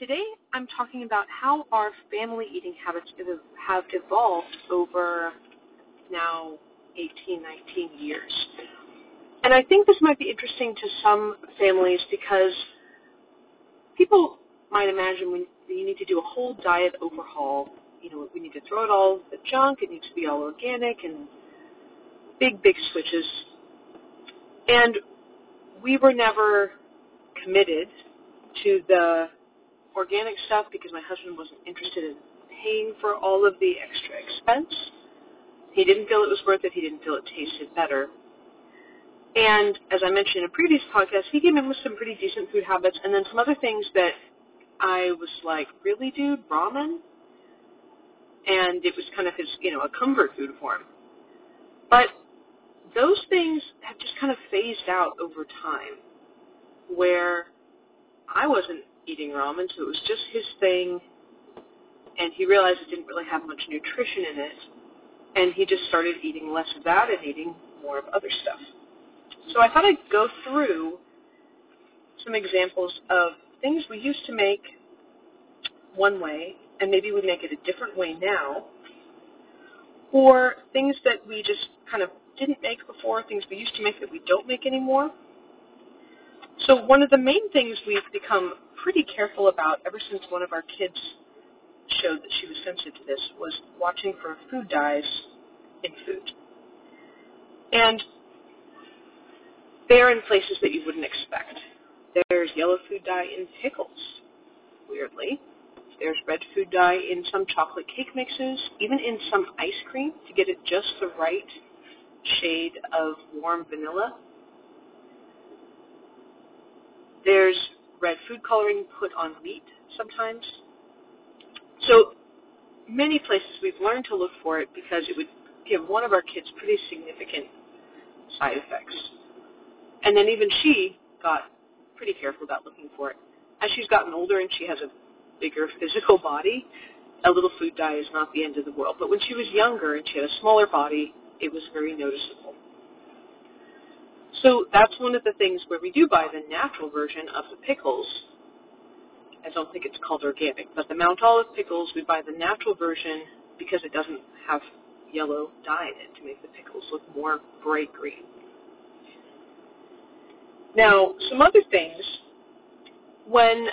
Today I'm talking about how our family eating habits have evolved over now 18, 19 years. And I think this might be interesting to some families because people might imagine when you need to do a whole diet overhaul. You know, we need to throw it all the junk. It needs to be all organic and big, big switches. And we were never committed to the organic stuff because my husband wasn't interested in paying for all of the extra expense. He didn't feel it was worth it. He didn't feel it tasted better. And as I mentioned in a previous podcast, he came in with some pretty decent food habits and then some other things that I was like, really, dude, ramen? And it was kind of his, you know, a comfort food for him. But those things have just kind of phased out over time where I wasn't eating ramen, so it was just his thing, and he realized it didn't really have much nutrition in it, and he just started eating less of that and eating more of other stuff. So I thought I'd go through some examples of things we used to make one way, and maybe we make it a different way now, or things that we just kind of didn't make before, things we used to make that we don't make anymore. So one of the main things we've become pretty careful about ever since one of our kids showed that she was sensitive to this was watching for food dyes in food. And they're in places that you wouldn't expect. There's yellow food dye in pickles, weirdly. There's red food dye in some chocolate cake mixes, even in some ice cream to get it just the right shade of warm vanilla. There's red food coloring put on meat sometimes. So many places we've learned to look for it because it would give one of our kids pretty significant side effects. And then even she got pretty careful about looking for it. As she's gotten older and she has a bigger physical body, a little food dye is not the end of the world. But when she was younger and she had a smaller body, it was very noticeable. So that's one of the things where we do buy the natural version of the pickles. I don't think it's called organic, but the Mount Olive pickles, we buy the natural version because it doesn't have yellow dye in it to make the pickles look more bright green. Now, some other things. When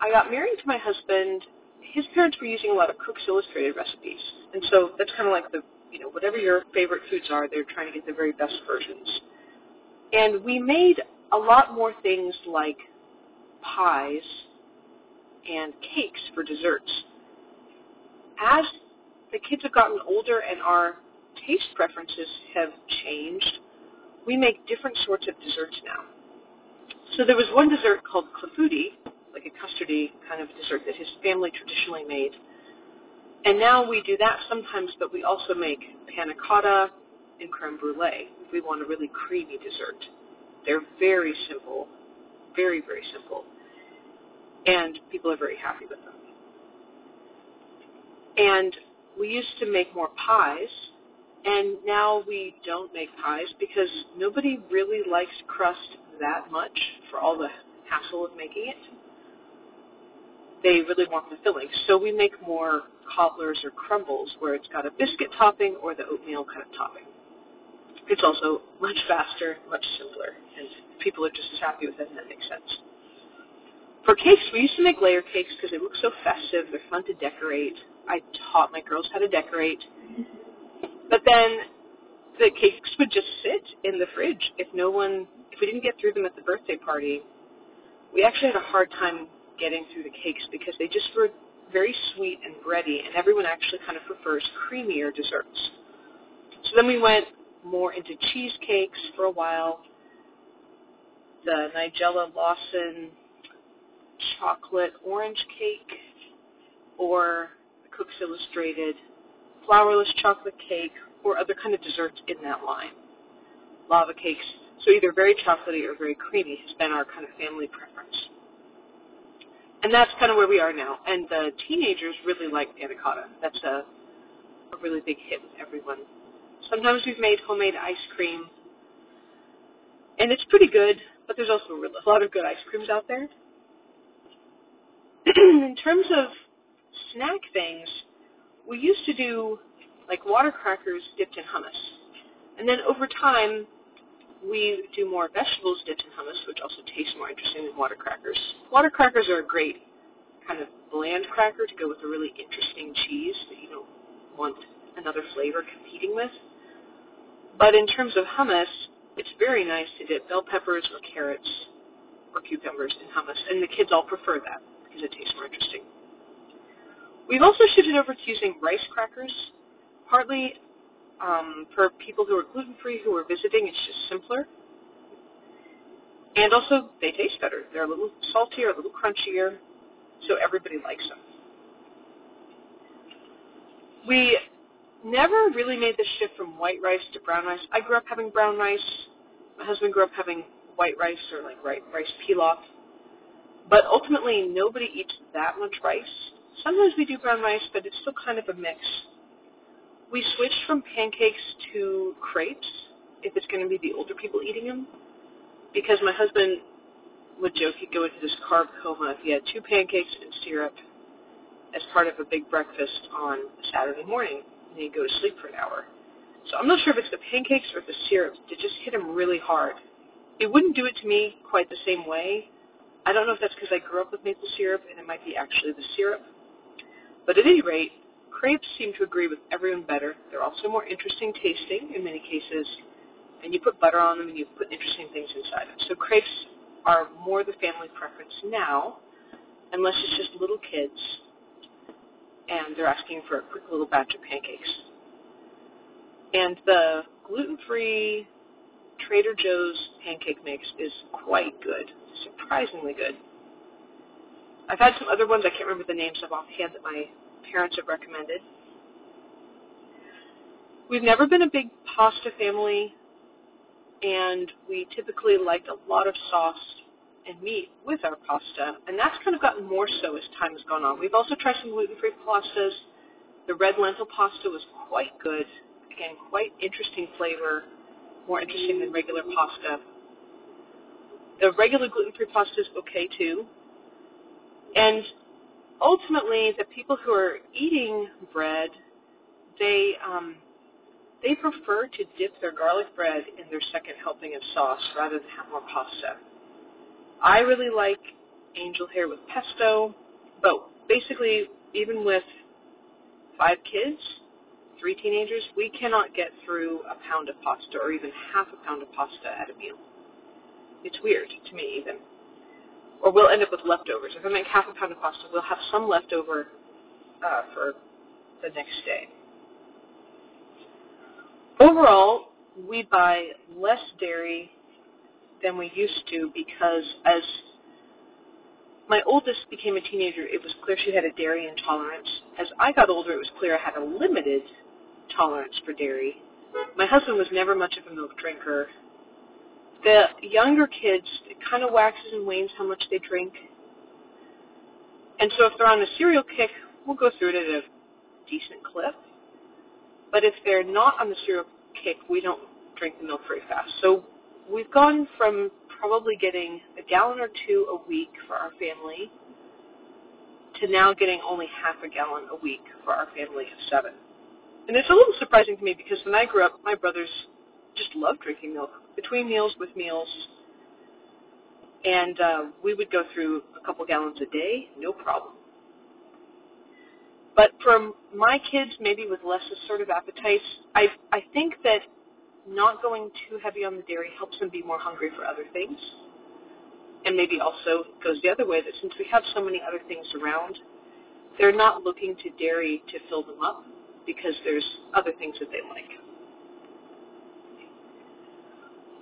I got married to my husband, his parents were using a lot of Cook's Illustrated recipes. And so that's kind of like the, you know, whatever your favorite foods are, they're trying to get the very best versions. And we made a lot more things like pies and cakes for desserts. As the kids have gotten older and our taste preferences have changed, we make different sorts of desserts now. So there was one dessert called clafouti, like a custardy kind of dessert that his family traditionally made. And now we do that sometimes, but we also make panna cotta and creme brulee we want a really creamy dessert. They're very simple, very, very simple. And people are very happy with them. And we used to make more pies, and now we don't make pies because nobody really likes crust that much for all the hassle of making it. They really want the filling. So we make more cobblers or crumbles where it's got a biscuit topping or the oatmeal kind of topping. It's also much faster, much simpler, and people are just as happy with it, and that makes sense. For cakes, we used to make layer cakes because they look so festive. They're fun to decorate. I taught my girls how to decorate. But then the cakes would just sit in the fridge if no one, if we didn't get through them at the birthday party. We actually had a hard time getting through the cakes because they just were very sweet and bready, and everyone actually kind of prefers creamier desserts. So then we went more into cheesecakes for a while. The Nigella Lawson chocolate orange cake or the Cook's Illustrated flourless chocolate cake or other kind of desserts in that line. Lava cakes, so either very chocolatey or very creamy has been our kind of family preference. And that's kind of where we are now. And the teenagers really like panna cotta. That's a, a really big hit with everyone. Sometimes we've made homemade ice cream, and it's pretty good, but there's also a lot of good ice creams out there. in terms of snack things, we used to do like water crackers dipped in hummus. And then over time, we do more vegetables dipped in hummus, which also tastes more interesting than water crackers. Water crackers are a great kind of bland cracker to go with a really interesting cheese that you don't want another flavor competing with. But in terms of hummus, it's very nice to dip bell peppers or carrots or cucumbers in hummus, and the kids all prefer that because it tastes more interesting. We've also shifted over to using rice crackers, partly um, for people who are gluten-free who are visiting. It's just simpler. And also, they taste better. They're a little saltier, a little crunchier, so everybody likes them. We never really made the shift from white rice to brown rice. I grew up having brown rice. My husband grew up having white rice or like rice pilaf. But ultimately, nobody eats that much rice. Sometimes we do brown rice, but it's still kind of a mix. We switched from pancakes to crepes, if it's going to be the older people eating them, because my husband would joke he'd go into this carb coma if he had two pancakes and syrup as part of a big breakfast on a Saturday morning, and he'd go to sleep for an hour. So I'm not sure if it's the pancakes or the syrup that just hit him really hard. It wouldn't do it to me quite the same way. I don't know if that's because I grew up with maple syrup and it might be actually the syrup. But at any rate, crepes seem to agree with everyone better. They're also more interesting tasting in many cases, and you put butter on them and you put interesting things inside them. So crepes are more the family preference now, unless it's just little kids and they're asking for a quick little batch of pancakes. And the gluten-free Trader Joe's pancake mix is quite good, surprisingly good. I've had some other ones I can't remember the names of offhand that my parents have recommended. We've never been a big pasta family, and we typically liked a lot of sauce and meat with our pasta, and that's kind of gotten more so as time has gone on. We've also tried some gluten-free pastas. The red lentil pasta was quite good. Again, quite interesting flavor, more interesting than regular pasta. The regular gluten-free pasta is okay too. And ultimately, the people who are eating bread, they um, they prefer to dip their garlic bread in their second helping of sauce rather than have more pasta. I really like angel hair with pesto, but basically, even with five kids, three teenagers, we cannot get through a pound of pasta or even half a pound of pasta at a meal. It's weird to me, even. Or we'll end up with leftovers. If I make half a pound of pasta, we'll have some leftover uh, for the next day. Overall, we buy less dairy than we used to because as my oldest became a teenager, it was clear she had a dairy intolerance. As I got older, it was clear I had a limited tolerance for dairy. My husband was never much of a milk drinker. The younger kids, it kind of waxes and wanes how much they drink. And so if they're on a cereal kick, we'll go through it at a decent clip. But if they're not on the cereal kick, we don't drink the milk very fast. So we've gone from probably getting a gallon or two a week for our family to now getting only half a gallon a week for our family of seven. And it's a little surprising to me because when I grew up, my brothers just loved drinking milk between meals, with meals, and uh, we would go through a couple gallons a day, no problem. But for my kids, maybe with less assertive appetites, I I think that not going too heavy on the dairy helps them be more hungry for other things. And maybe also goes the other way that since we have so many other things around, they're not looking to dairy to fill them up because there's other things that they like.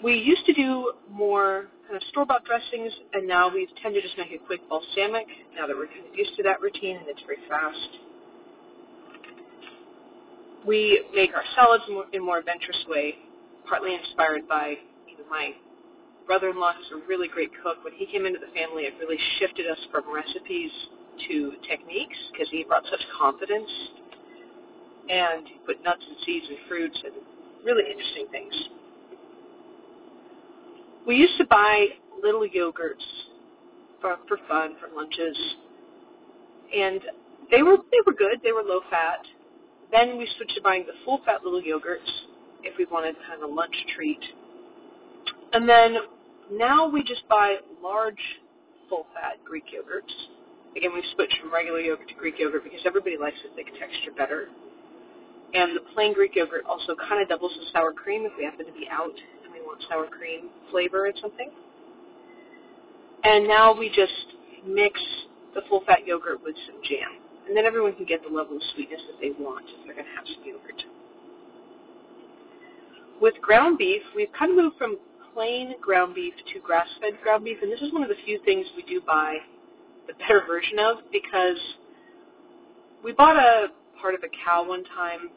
We used to do more kind of store-bought dressings, and now we tend to just make a quick balsamic now that we're kind of used to that routine and it's very fast. We make our salads in a more adventurous way partly inspired by you know, my brother-in-law who's a really great cook. When he came into the family, it really shifted us from recipes to techniques because he brought such confidence and he put nuts and seeds and fruits and really interesting things. We used to buy little yogurts for, for fun, for lunches. and they were they were good. They were low fat. Then we switched to buying the full fat little yogurts if we wanted kind of a lunch treat. And then now we just buy large full fat Greek yogurts. Again, we've switched from regular yogurt to Greek yogurt because everybody likes the thick texture better. And the plain Greek yogurt also kind of doubles as sour cream if we happen to be out and we want sour cream flavor in something. And now we just mix the full fat yogurt with some jam. And then everyone can get the level of sweetness that they want if they're going to have some yogurt. With ground beef, we've kind of moved from plain ground beef to grass-fed ground beef, and this is one of the few things we do buy the better version of because we bought a part of a cow one time,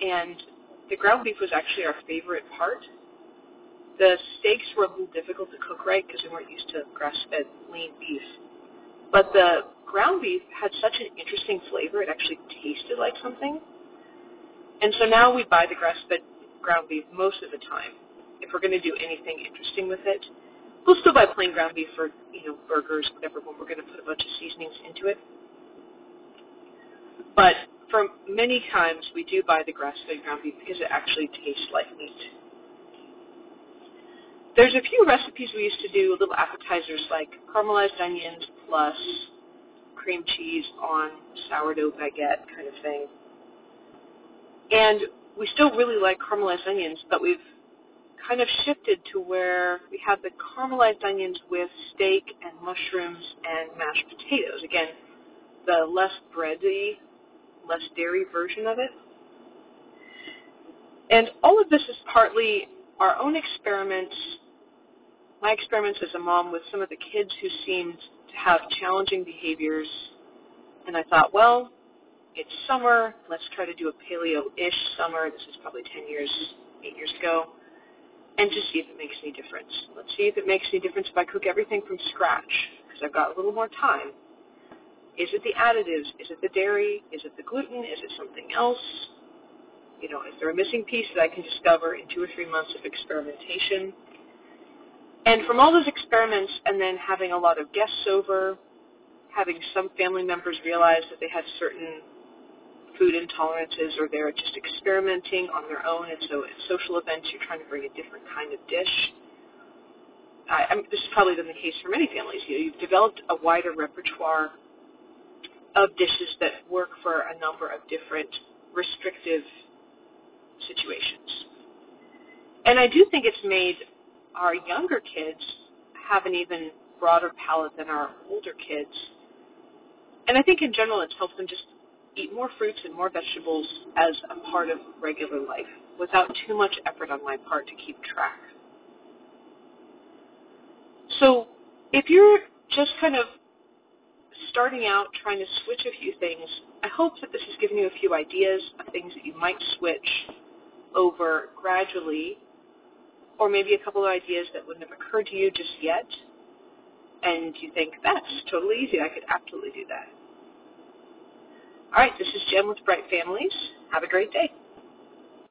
and the ground beef was actually our favorite part. The steaks were a little difficult to cook right because we weren't used to grass-fed lean beef. But the ground beef had such an interesting flavor, it actually tasted like something. And so now we buy the grass-fed ground beef most of the time if we're going to do anything interesting with it. We'll still buy plain ground beef for, you know, burgers, whatever, when we're going to put a bunch of seasonings into it. But for many times we do buy the grass-fed ground beef because it actually tastes like meat. There's a few recipes we used to do, little appetizers like caramelized onions plus cream cheese on sourdough baguette kind of thing. And we still really like caramelized onions, but we've kind of shifted to where we have the caramelized onions with steak and mushrooms and mashed potatoes. Again, the less bready less dairy version of it. And all of this is partly our own experiments, my experiments as a mom with some of the kids who seemed to have challenging behaviors. And I thought, well, it's summer, let's try to do a paleo-ish summer. This is probably 10 years, 8 years ago. And just see if it makes any difference. Let's see if it makes any difference if I cook everything from scratch, because I've got a little more time is it the additives? Is it the dairy? Is it the gluten? Is it something else? You know, is there a missing piece that I can discover in two or three months of experimentation? And from all those experiments and then having a lot of guests over, having some family members realize that they had certain food intolerances or they're just experimenting on their own, and so at social events you're trying to bring a different kind of dish. I, I this has probably been the case for many families. You know, you've developed a wider repertoire of dishes that work for a number of different restrictive situations. And I do think it's made our younger kids have an even broader palate than our older kids. And I think in general it's helped them just eat more fruits and more vegetables as a part of regular life without too much effort on my part to keep track. So if you're just kind of starting out trying to switch a few things, I hope that this has given you a few ideas of things that you might switch over gradually, or maybe a couple of ideas that wouldn't have occurred to you just yet, and you think, that's totally easy, I could absolutely do that. All right, this is Jen with Bright Families. Have a great day.